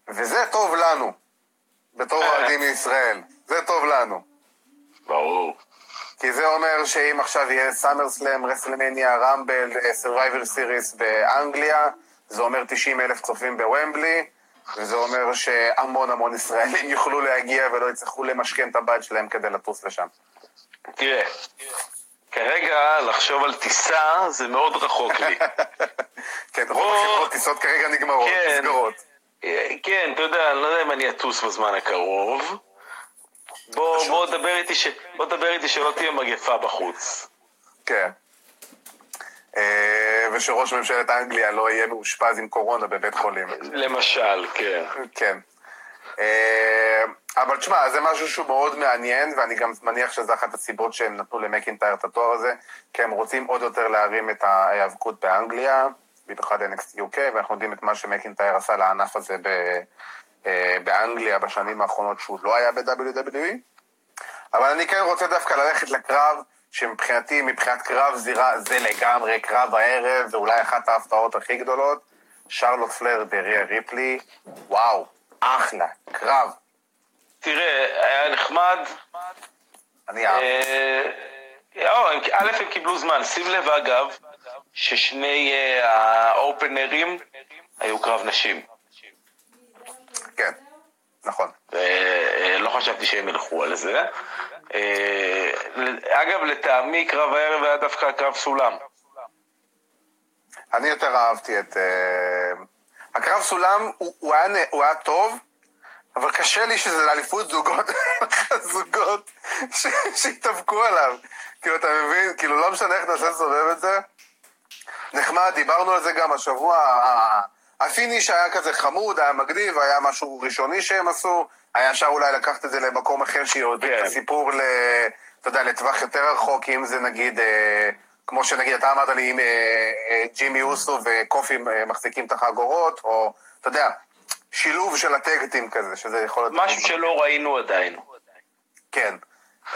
וזה טוב לנו, בתור אוהדים מישראל. זה טוב לנו. ברור. כי זה אומר שאם עכשיו יהיה סאמר סלאם, רסלמניה, רמבל, סרווייבר סיריס באנגליה, זה אומר 90 אלף צופים בוומבלי, וזה אומר שהמון המון ישראלים <laughs> יוכלו להגיע ולא יצטרכו למשכן את הבית שלהם כדי לטוס לשם. תראה, כרגע לחשוב על טיסה זה מאוד רחוק לי. <laughs> כן, רוב החברות טיסות כרגע נגמרות, כן, נסגרות. כן, אתה יודע, אני לא יודע אם אני אטוס בזמן הקרוב. בוא, בוא, דבר איתי ש... בוא דבר איתי שלא תהיה מגפה בחוץ. כן. אה, ושראש ממשלת אנגליה לא יהיה מאושפז עם קורונה בבית חולים. למשל, כן. כן. אה, אבל תשמע, זה משהו שהוא מאוד מעניין, ואני גם מניח שזו אחת הסיבות שהם נתנו למקינטייר את התואר הזה, כי הם רוצים עוד יותר להרים את ההיאבקות באנגליה, במיוחד NXT UK, ואנחנו יודעים את מה שמקינטייר עשה לענף הזה ב... אה, באנגליה בשנים האחרונות שהוא לא היה ב-WWE, אבל אני כן רוצה דווקא ללכת לקרב שמבחינתי, מבחינת קרב זירה, זה לגמרי קרב הערב, זה אולי אחת ההפתעות הכי גדולות. שרלוט פלר בריה ריפלי, וואו, אחלה, קרב. תראה, היה נחמד. אני אהב. אה, א', הם קיבלו זמן. שים לב, אגב, ששני אה, האופנרים היו קרב נשים. כן, נכון. אה, לא חשבתי שהם ילכו על זה. אה, אגב, לטעמי קרב הערב היה דווקא קרב סולם. אני יותר אהבתי את... הקרב סולם הוא, היה, הוא היה טוב, אבל קשה לי שזה לאליפות זוגות, <laughs> זוגות שהתאבקו עליו. כאילו, אתה מבין? כאילו, לא משנה איך נעשה לסובב את זה. נחמד, דיברנו על זה גם השבוע. ה finish היה כזה חמוד, היה מגניב, היה משהו ראשוני שהם עשו, היה אפשר אולי לקחת את זה למקום אחר שיודע כן. את הסיפור, ל, אתה יודע, לטווח יותר רחוק, אם זה נגיד, אה, כמו שנגיד אתה אמרת לי, אם אה, אה, ג'ימי אוסו וקופי אה, מחזיקים את החגורות, או, אתה יודע, שילוב של הטקטים כזה, שזה יכול להיות... משהו שלא ראינו עדיין. כן.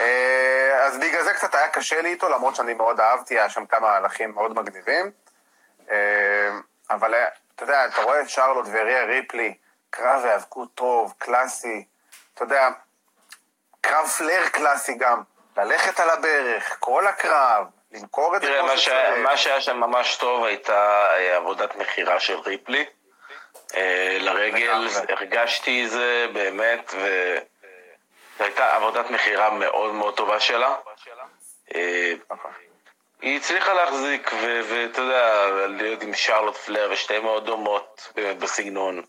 אה, אז בגלל זה קצת היה קשה לי איתו, למרות שאני מאוד אהבתי, היה שם כמה מהלכים מאוד מגניבים. אה, אבל אה, אתה יודע, אתה רואה את שרלוט וריה ריפלי, קרב היאבקות טוב, קלאסי, אתה יודע, קרב פלר קלאסי גם, ללכת על הברך, כל הקרב, למכור את זה תראה, כמו שצריך. מה שהיה שם ממש טוב הייתה אה, עבודת מכירה של ריפלי. לרגל. הרגשתי את זה באמת, וזו הייתה עבודת מכירה מאוד מאוד טובה שלה. נכון. היא הצליחה להחזיק, ואתה יודע, להיות עם שרלוט פלר, ושתיהן מאוד דומות באמת בסגנון.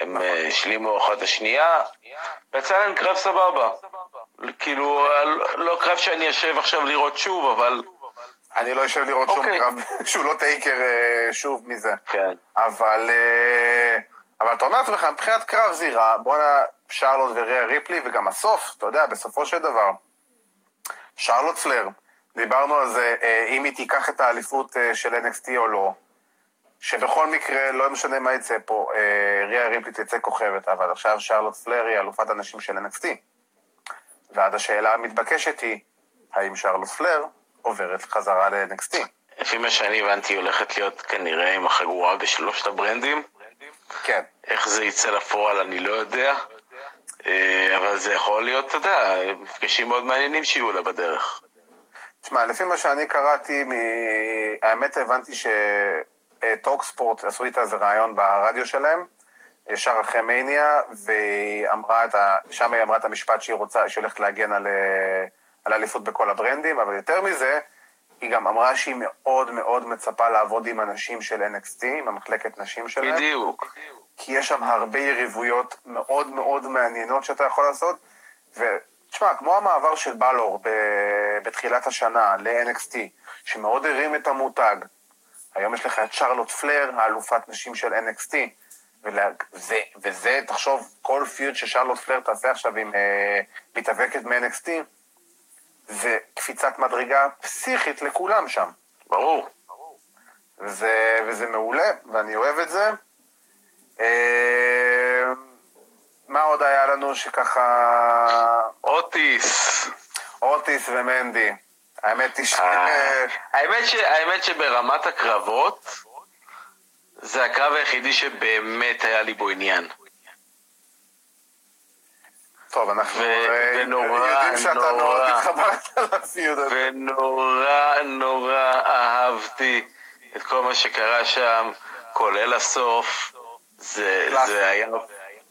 הם אה, השלימו אחת את השנייה, ויצא להם קרב סבבה. כאילו, לא קרב שאני אשב עכשיו לראות שוב, אבל אני לא אשב לראות שום אוקיי. קרב <laughs> שהוא לא טייקר אה, שוב מזה. כן. אבל, אה, אבל אתה אומר לעצמך, מבחינת קרב זירה, בואנה, שרלוט וריה ריפלי, וגם הסוף, אתה יודע, בסופו של דבר, שרלוט פלר, דיברנו על זה, אה, אם היא תיקח את האליפות אה, של NXT או לא, שבכל מקרה, לא משנה מה יצא פה, אה, ריה ריפלי תצא כוכבת, אבל עכשיו שרלוט פלר היא אלופת הנשים של NXT. ואז השאלה המתבקשת היא, האם שרלוט פלר עוברת חזרה ל-NXT? לפי מה שאני הבנתי, היא הולכת להיות כנראה עם החגורה בשלושת הברנדים. כן. איך זה יצא לפועל אני לא יודע, אבל זה יכול להיות, אתה יודע, מפגשים מאוד מעניינים שיהיו לה בדרך. תשמע, לפי מה שאני קראתי, מ... האמת הבנתי שטוק ספורט עשו איתה איזה ראיון ברדיו שלהם, ישר אחרי מניה, והיא אמרה את ה... שם היא אמרה את המשפט שהיא רוצה, שהיא הולכת להגן על, אה, על אליפות בכל הברנדים, אבל יותר מזה, היא גם אמרה שהיא מאוד מאוד מצפה לעבוד עם אנשים של NXT, עם המחלקת נשים שלהם. בדיוק. כי יש שם הרבה יריבויות מאוד מאוד מעניינות שאתה יכול לעשות. ותשמע, כמו המעבר של בלור ב- בתחילת השנה ל-NXT, שמאוד הרים את המותג, היום יש לך את שרלוט פלר, האלופת נשים של NXT, ולה, וזה, וזה, תחשוב, כל פיוט ששרלוט פלר תעשה עכשיו עם אה, מתאבקת מ-NXT, זה קפיצת מדרגה פסיכית לכולם שם. ברור. וזה, וזה מעולה, ואני אוהב את זה. אה, מה עוד היה לנו שככה... אוטיס. אוטיס ומנדי. האמת היא ש... אה, האמת ש- האמת שברמת הקרבות, זה הקרב היחידי שבאמת היה לי בו עניין. טוב, אנחנו ו- ונורא, יודעים שאתה נורא. התחברת לפיוד הזה. ונורא נורא אהבתי את כל מה שקרה שם, כולל הסוף. זה. זה היה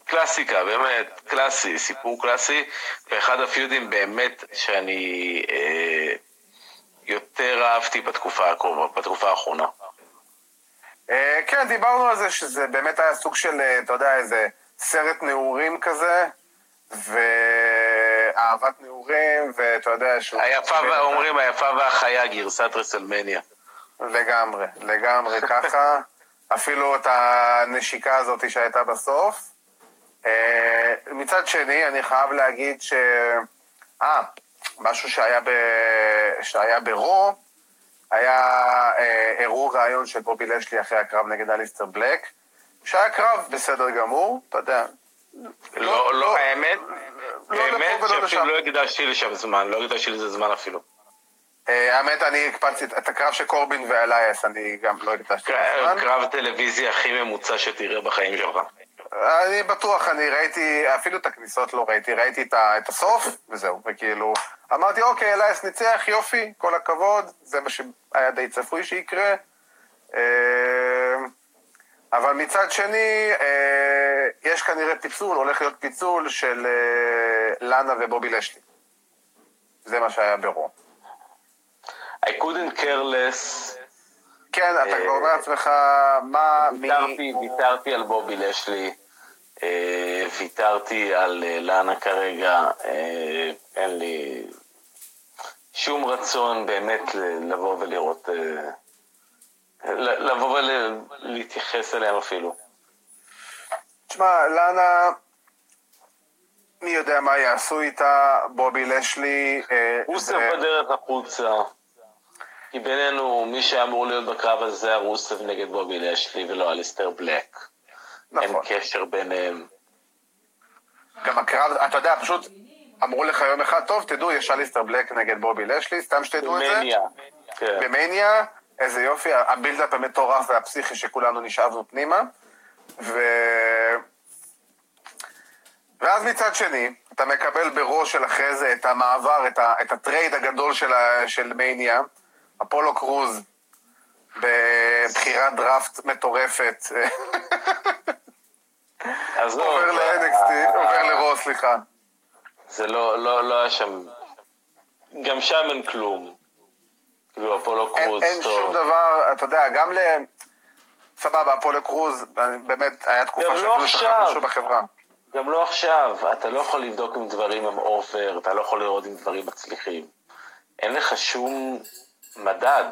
קלאסיקה, באמת, קלאסי, סיפור קלאסי, ואחד הפיודים באמת שאני אה, יותר אהבתי בתקופה הקרובה, בתקופה האחרונה. אה, כן, דיברנו על זה שזה באמת היה סוג של, אה, אתה יודע, איזה סרט נעורים כזה, ואהבת נעורים, ואתה יודע שהוא... היפה, וה- אומרים היפה והחיה, גרסת רסלמניה. לגמרי, לגמרי ככה. אפילו את הנשיקה הזאת שהייתה בסוף. אה, מצד שני, אני חייב להגיד ש... אה, משהו שהיה, ב... שהיה ברו, היה אה, אירוע ראיון של בובי לשלי אחרי הקרב נגד אליסטר בלק, שהיה קרב בסדר גמור, אתה יודע. לא, לא, האמת, לא לפה האמת ולא שאפילו. לא הקדשתי לשם זמן, לא הקדשתי לזה זמן אפילו. אה, האמת, אני הקפצתי את- הקרב של קורבין ואלייס, אני גם לא הקדשתי לזמן. קרב טלוויזיה הכי ממוצע שתראה בחיים שלך. אני בטוח, אני ראיתי, אפילו את הכניסות לא ראיתי, ראיתי את, ה, את הסוף, וזהו, וכאילו, אמרתי, אוקיי, אלייס ניצח, יופי, כל הכבוד, זה מה שהיה די צפוי שיקרה. אה, אבל מצד שני, אה, יש כנראה פיצול, הולך להיות פיצול של אה, לאנה ובובי לשלי. זה מה שהיה ברו. I couldn't care less. כן, אתה כבר אומר לעצמך, מה, מי... ויתרתי, ויתרתי על בובי לשלי, ויתרתי על אה, לאנה כרגע, אה, אין לי שום רצון באמת לבוא ולראות, אה, לבוא ולהתייחס אליהם אפילו. תשמע, לאנה, מי יודע מה יעשו איתה, בובי לשלי... אה, רוסב זה- בדרך החוצה, כי בינינו, מי שאמור להיות בקרב הזה זה רוסב נגד בובי לשלי ולא אליסטר בלק. אין נכון. קשר ביניהם. גם הקרב, אתה יודע, פשוט אמרו לך יום אחד, טוב, תדעו, יש אליסטר בלק נגד בובי לשלי, סתם שתדעו את זה. במניה. כן. במניה, איזה יופי, ה build-up המטורף והפסיכי שכולנו נשאבנו פנימה. ו... ואז מצד שני, אתה מקבל ברו של אחרי זה את המעבר, את, ה... את ה trade הגדול של, ה... של מניה, אפולו קרוז, בבחירת דראפט מטורפת. <laughs> עזוב, עובר אה, ל-NXT, עובר לרו, סליחה. זה לא, לא, לא היה שם... גם שם אין כלום. כאילו, אפולו אין, קרוז, אין. שום דבר, אתה יודע, גם ל... סבבה, אפולו קרוז, באמת, היה תקופה גם לא שאפילו שכח עכשיו. משהו בחברה. גם לא עכשיו, אתה לא יכול לבדוק אם דברים הם over, אתה לא יכול לראות אם דברים מצליחים. אין לך שום מדד.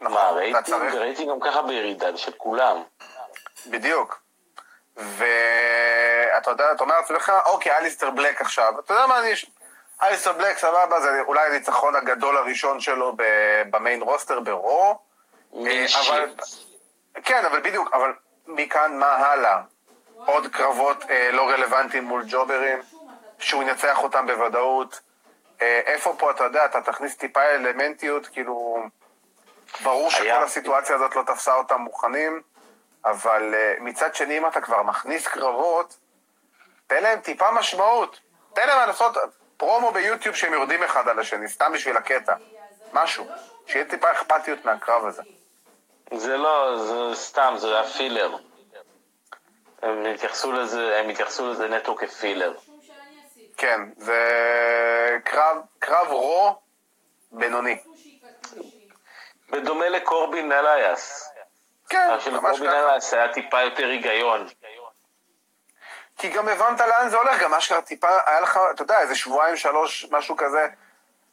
נכון, מה, רייטינג? רייטינג גם ככה בירידה של כולם. בדיוק. ואתה יודע, אתה אומר לעצמך, אוקיי, אליסטר בלק עכשיו, אתה יודע מה אני... אליסטר בלק, סבבה, זה אולי הניצחון הגדול הראשון שלו במיין רוסטר ברו. אה, אבל-. כן, אבל בדיוק, אבל מכאן מה הלאה? עוד קרבות אה, לא רלוונטיים מול ג'וברים, שהוא ינצח אותם בוודאות. אה, איפה פה, אתה יודע, אתה תכניס טיפה אלמנטיות, כאילו... ברור שכל הסיטואציה הזאת לא תפסה אותם מוכנים, אבל אה, מצד שני, אם אתה כבר מכניס קרבות, תן להם טיפה משמעות. תן להם לעשות פרומו ביוטיוב שהם יורדים אחד על השני, סתם בשביל הקטע. משהו. שיהיה טיפה אכפתיות מהקרב הזה. זה לא, זה סתם, זה היה פילר. הם התייחסו לזה, הם התייחסו לזה נטו כפילר. כן, זה קרב, קרב רו בינוני. בדומה לקורבין אליאס. כן, רק ממש ככה. אליאס היה טיפה יותר היגיון. כי גם הבנת לאן זה הולך, גם אשכרה טיפה, היה לך, אתה יודע, איזה שבועיים, שלוש, משהו כזה,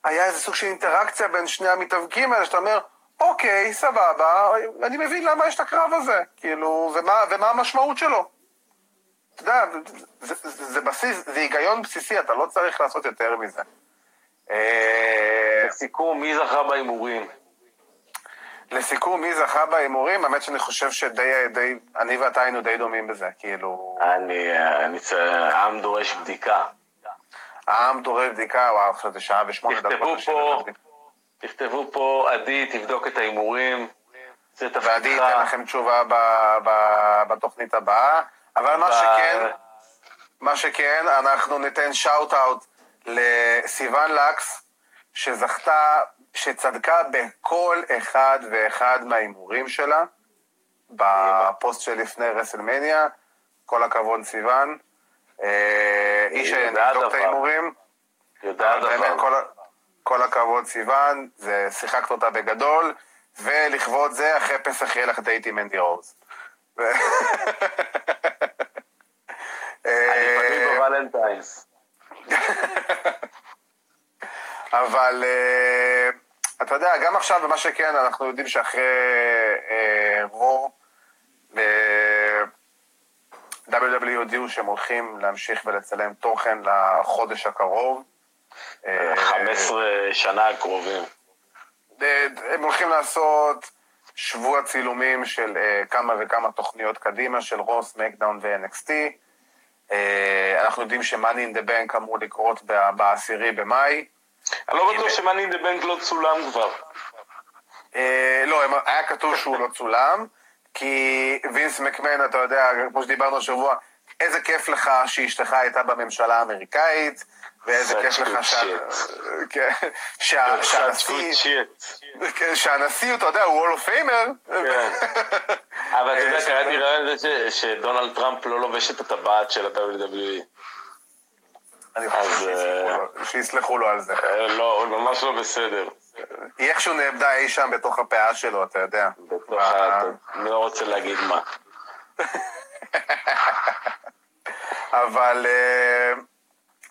היה איזה סוג של אינטראקציה בין שני המתאבקים האלה, שאתה אומר, אוקיי, סבבה, אני מבין למה יש את הקרב הזה, כאילו, ומה, ומה המשמעות שלו. אתה יודע, זה, זה, זה בסיס, זה היגיון בסיסי, אתה לא צריך לעשות יותר מזה. אה, לסיכום, מי זכה בהימורים? לסיכום, מי זכה בהימורים? האמת שאני חושב שדי, די, אני ואתה היינו די דומים בזה, כאילו, אני, אני, צ- העם דורש בדיקה. העם דורש בדיקה, וואו, עכשיו זה שעה ושמונה דקות. תכתבו פה. תכתבו פה, עדי, תבדוק את ההימורים. זה ועדי ייתן תפקידך. לכם תשובה ב- ב- בתוכנית הבאה, אבל מה שכן, מה שכן, אנחנו ניתן שאוט אאוט לסיוון לקס, שזכתה, שצדקה בכל אחד ואחד מההימורים שלה, בפוסט שלפני רסלמניה. כל הכבוד, סיוון. אה, איש היא שנבדוק את. ההימורים. יודעת באמת, דבר. כל, כל הכבוד, סיוון, זה, שיחקת אותה בגדול, ולכבוד זה, אחרי פסח יהיה לך דייט עם אנדי רוז. <laughs> אני אה, פנוי ב Valentine's. <laughs> אבל אה, אתה יודע, גם עכשיו, ומה שכן, אנחנו יודעים שאחרי אה, רו, ב-WWE הודיעו שהם הולכים להמשיך ולצלם תוכן לחודש הקרוב. אה, 15 שנה הקרובים. אה, הם הולכים לעשות שבוע צילומים של אה, כמה וכמה תוכניות קדימה של רוס, מקדאון ו-NXT. אה, אנחנו יודעים ש-Money in the Bank אמור לקרות ב- בעשירי במאי. אני לא בטוח שמאני דה בנק לא צולם כבר. אה, לא, היה כתוב שהוא לא צולם, כי וינס מקמן, אתה יודע, כמו שדיברנו השבוע, איזה כיף לך שאשתך הייתה בממשלה האמריקאית, ואיזה כיף לך. <laughs> כן, שהנשיא... כן, שהנשיא, אתה יודע, הוא הולו פיימר. כן. <laughs> אבל אתה יודע, אה, קראתי רעיון לזה ש- שדונלד טראמפ לא לובש את הטבעת של ה-WWE. אני חושב אז, שיסלחו אה, לו- שיסלחו לו על זה. אה, לא, הוא ממש לא בסדר. היא איכשהו נאבדה אי שם בתוך הפאה שלו, אתה יודע. בתוך ב- ה... אני לא רוצה להגיד מה. <laughs> אבל אה,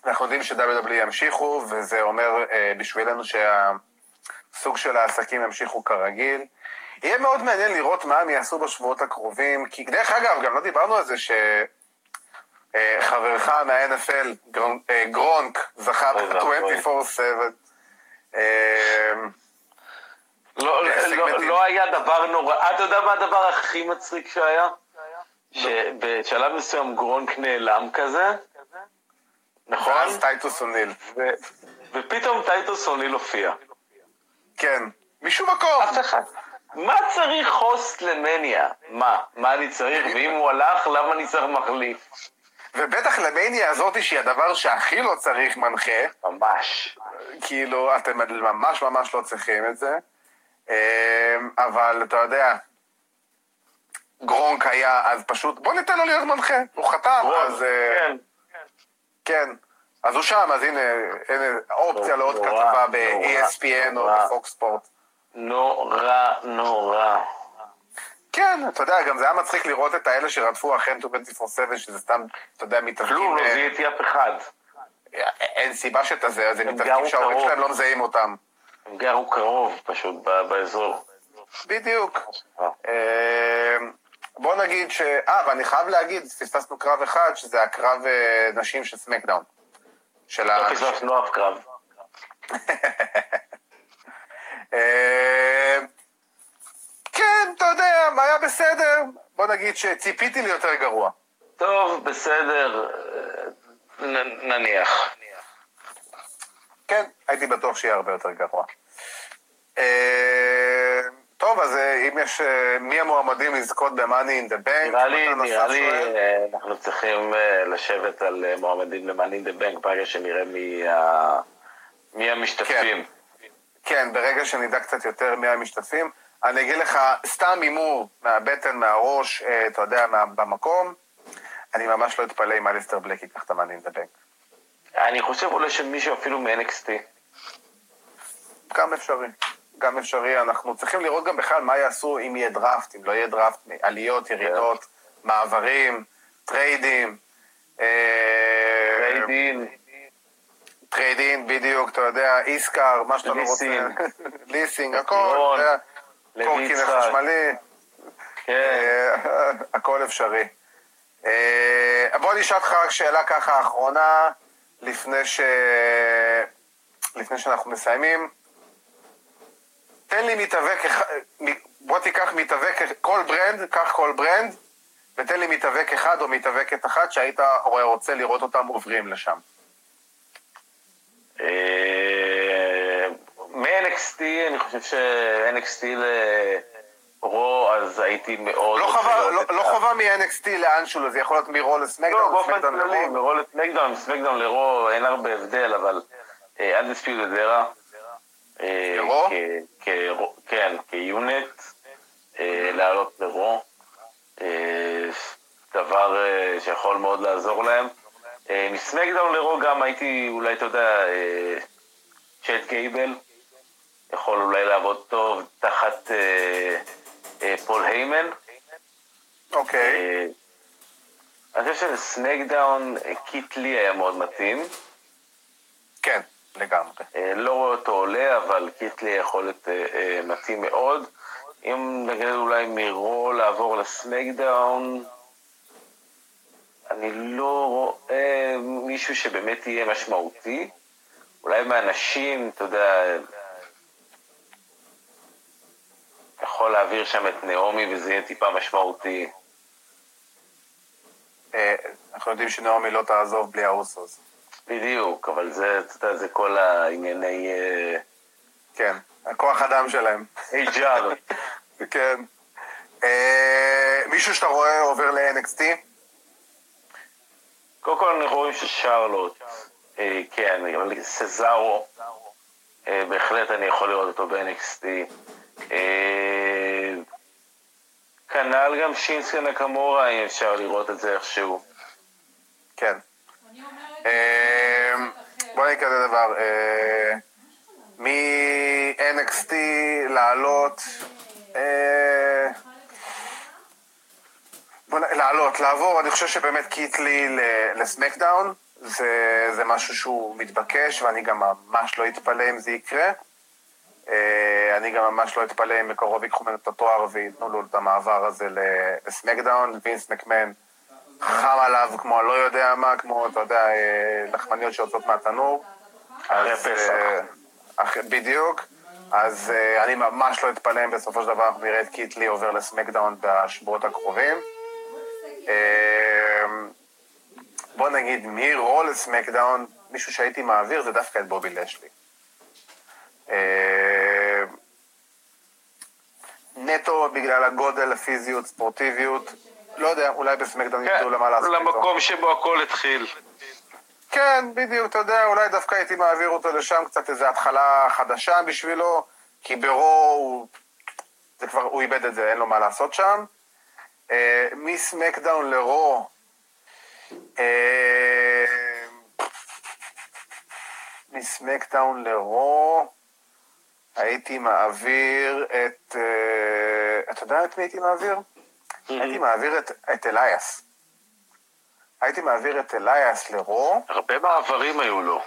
אנחנו יודעים ש-WWE ימשיכו, וזה אומר אה, בשבילנו שהסוג של העסקים ימשיכו כרגיל. יהיה מאוד מעניין לראות מה הם יעשו בשבועות הקרובים, כי דרך אגב, גם לא דיברנו על זה ש... אה, חברך מה-NFL, אה, גרונק, זכה ואבוי. ב-24/7. אה, לא, לא, סגמנטים. לא היה דבר נורא. אתה יודע מה הדבר הכי מצחיק שהיה? שבשלב מסוים גרונק נעלם כזה, נכון? ואז טייטוס אוניל. ופתאום טייטוס אוניל הופיע. כן. משום מקום. אף אחד. מה צריך הוסט למניה? מה? מה אני צריך? ואם הוא הלך, למה אני צריך מחליף? ובטח למניה הזאתי שהיא הדבר שהכי לא צריך מנחה. ממש. כאילו, אתם ממש ממש לא צריכים את זה. אמ, אבל אתה יודע, גרונק היה, אז פשוט, בוא ניתן לו להיות מנחה. הוא חתם, אז... אה, כן. כן. אז הוא שם, אז הנה, הנה אופציה לעוד נורא, כתבה ב-ESPN או נורא. בפוקס ספורט. נורא, נורא. כן, אתה יודע, גם זה היה מצחיק לראות את האלה שרדפו אחרי 24/7, שזה סתם, אתה יודע, מתאבקים. כלום לא אה, זיהיתי אף אחד. אין סיבה שתזה, זה הם מתאבקים שההורים. שלהם לא מזהים אותם. הם גרו קרוב פשוט באזור. בדיוק. אה, בוא נגיד ש... אה, ואני חייב להגיד, פספסנו קרב אחד, שזה הקרב אה, נשים של סמקדאון. של לא ה... פספסנו אף קרב. <laughs> אה, כן, אתה יודע, היה בסדר. בוא נגיד שציפיתי ליותר גרוע. טוב, בסדר, נ- נניח. כן, הייתי בטוח שיהיה הרבה יותר גרוע. אה, טוב, אז אה, אם יש... אה, מי המועמדים לזכות ב-Money in the Bank? נראה לי, נראה לי. אה, אנחנו צריכים לשבת על מועמדים ל-Money in the Bank ברגע שנראה מי ה- מי המשתתפים. כן, ברגע שנדע קצת יותר מי המשתתפים. אני אגיד לך, סתם הימור מהבטן, מהראש, אה, אתה יודע, במקום, אני ממש לא אתפלא אם אליסטר בלק ייקח את the Bank. אני חושב אולי שמישהו אפילו מ-NXT. גם אפשרי. גם אפשרי. אנחנו צריכים לראות גם בכלל מה יעשו אם יהיה דראפט, אם לא יהיה דראפט, עליות, ירידות, מעברים, טריידים. אה, riding, trading, בדיוק, אתה יודע, איסקר, מה שאתה לא רוצה. leasing. <laughs> Leasing, <laughs> הכל, קורקינט. חשמלי, כן. אה, הכל אפשרי. אה, בוא נשאל אותך רק שאלה ככה אחרונה, לפני ש... לפני שאנחנו מסיימים. תן לי מתאבק, בוא תיקח מתאבק, כל ברנד, קח כל ברנד, ותן לי מתאבק אחד או מתאבקת אחת שהיית רוצה לראות אותם עוברים לשם. מ-NXT, אני חושב ש-NXT לרו, אז הייתי מאוד... לא חובה, לראות לא, לא ה- חובה מ-NXT לאנשהו, זה יכול להיות מרו לא, לסמקדאון, באופן לסמקדאון כללי. מרו לסמקדאון, סמקדאון לרו, אין הרבה הבדל, אבל אנדספיוד ארה. ל Raw? כן, כיוונת, אה, לעלות ל Raw. אה, דבר אה, שיכול מאוד לעזור להם. מ SmackDown ל Raw גם הייתי, אולי אתה יודע, צ'אד גייבל, יכול אולי לעבוד טוב תחת אה, אה, פול היימן. אוקיי, אה, אני חושב של SmackDown אה, קית' לי היה מאוד מתאים. כן, לגמרי. אה, לא רואה אותו עולה, אבל קיט לי יכולת אה, אה, מתאים מאוד. אם נגיד אולי מרו לעבור לסמקדאון, אני לא רואה מישהו שבאמת יהיה משמעותי. אולי מהנשים, אתה יודע, יכול להעביר שם את נעמי וזה יהיה טיפה משמעותי. אה, אנחנו יודעים שנעמי לא תעזוב בלי האוסוס. בדיוק, אבל זה, אתה יודע, זה כל הענייני אה, כן, הכוח אדם שלהם. HR. <laughs> כן. אה, מישהו שאתה רואה עובר ל-NXT? קודם כל אנחנו רואים ששרלוט, כן, אבל סזארו, בהחלט אני יכול לראות אותו ב-NXT. כנ"ל גם שינסקי נקמורה, אם אפשר לראות את זה איכשהו. כן. אה, בוא נגיד כזה דבר. אה, מ-NXT לעלות... אה. לעלות, לעבור, אני חושב שבאמת קיטלי ל- לסמקדאון, זה, זה משהו שהוא מתבקש, ואני גם ממש לא אתפלא אם זה יקרה. אה, אני גם ממש לא אתפלא אם מקרוב ייקחו ממנו את התואר וייתנו לו את המעבר הזה לסמקדאון. וינס מקמן חם עליו כמו אני לא יודע מה, כמו, אתה יודע, אה, לחמניות שיוצאות מהתנור. אחרי פסח. אה, בדיוק. אז אני ממש לא אתפלא אם בסופו של דבר אנחנו נראה את קיטלי עובר לסמקדאון בשבועות הקרובים. בוא נגיד, מרו לסמקדאון, מישהו שהייתי מעביר זה דווקא את בובי לשלי. אה, נטו בגלל הגודל, הפיזיות, ספורטיביות, לא יודע, אולי בסמקדאון כן, ידעו למה לעשות איתו. למקום שבו הכל התחיל. כן, בדיוק, אתה יודע, אולי דווקא הייתי מעביר אותו לשם קצת איזו התחלה חדשה בשבילו, כי ברו הוא... זה כבר, הוא איבד את זה, אין לו מה לעשות שם. אה, מסמקדאון לרו, אה, מ SmackDown ל Raw, הייתי מעביר את... אתה יודע את מי הייתי מעביר? הייתי מעביר את, את אליאס. הייתי מעביר את אליאס ל Raw. הרבה מעברים היו לו.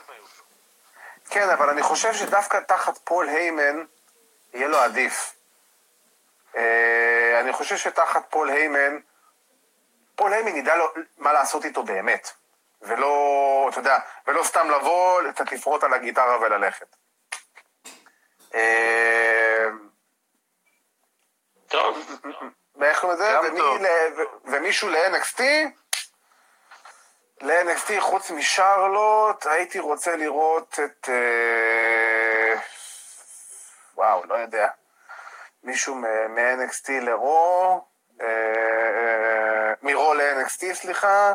כן, אבל אני חושב שדווקא תחת פול היימן יהיה לו עדיף. אה, אני חושב שתחת פול היימן, פול היימן ידע לו מה לעשות איתו באמת. ולא, אתה יודע, ולא סתם לבוא, קצת לפרוט על הגיטרה וללכת. אה, טוב, ואיך קוראים לזה? ומישהו ל-NXT? ל-NXT חוץ משרלוט, הייתי רוצה לראות את... אה, וואו, לא יודע. מישהו מ-NXT לרו, אה, אה, מרו ל-NXT, סליחה.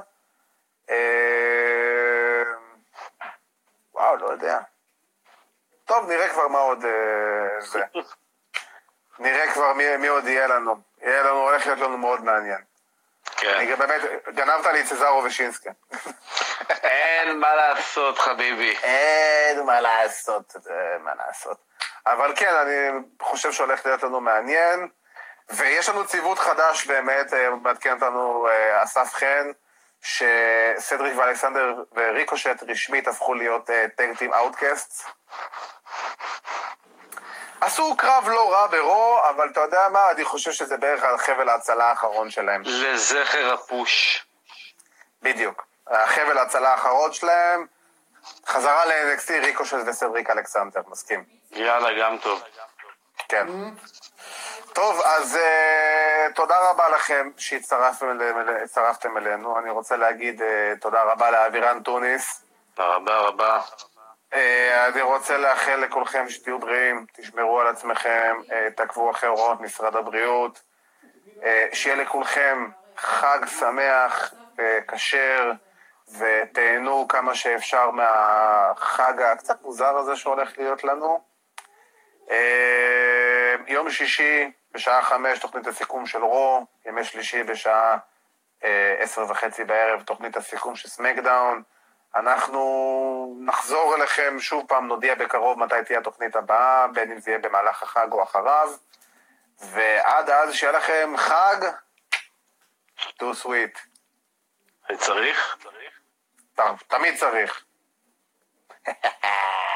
וואו, לא יודע. טוב, נראה כבר מה עוד אה, זה. נראה כבר מי, מי עוד יהיה לנו. יהיה לנו, הולך להיות לנו מאוד מעניין. כן. אני באמת, גנבת לי את סזארו ושינסקי. אין מה לעשות, חביבי. אין מה לעשות, אה, מה לעשות. אבל כן, אני חושב שהולך להיות לנו מעניין. ויש לנו ציוות חדש באמת, אה, מעדכן אותנו אסף חן, שסדריק ואלכסנדר וריקושט רשמית הפכו להיות tag team outcast. עשו קרב לא רע ב Raw, אבל אתה יודע מה, אני חושב שזה בערך החבל ההצלה האחרון שלהם. לזכר ה push. בדיוק. החבל ההצלה האחרון שלהם, חזרה ל-NXT, ריקושט וסדריק אלכסנדר, מסכים. יאללה, גם טוב. כן. טוב, אז uh, תודה רבה לכם שהצטרפתם אל- הצטרפתם אלינו. אני רוצה להגיד uh, תודה רבה לאבירן טוניס. רבה רבה. Uh, אני רוצה לאחל לכולכם שתהיו בריאים, תשמרו על עצמכם, uh, תעקבו אחרי הוראות משרד הבריאות. Uh, שיהיה לכולכם חג שמח, כשר, ותהנו כמה שאפשר מהחג הקצת מוזר הזה שהולך להיות לנו. אה, יום שישי בשעה חמש, תוכנית הסיכום של רו, ימי שלישי בשעה אה, עשר וחצי בערב, תוכנית הסיכום של סמקדאון. אנחנו נחזור אליכם שוב פעם, נודיע בקרוב מתי תהיה התוכנית הבאה, בין אם זה יהיה במהלך החג או אחריו. ועד אז שיהיה לכם חג too sweet. צריך? ת- תמיד צריך. <laughs>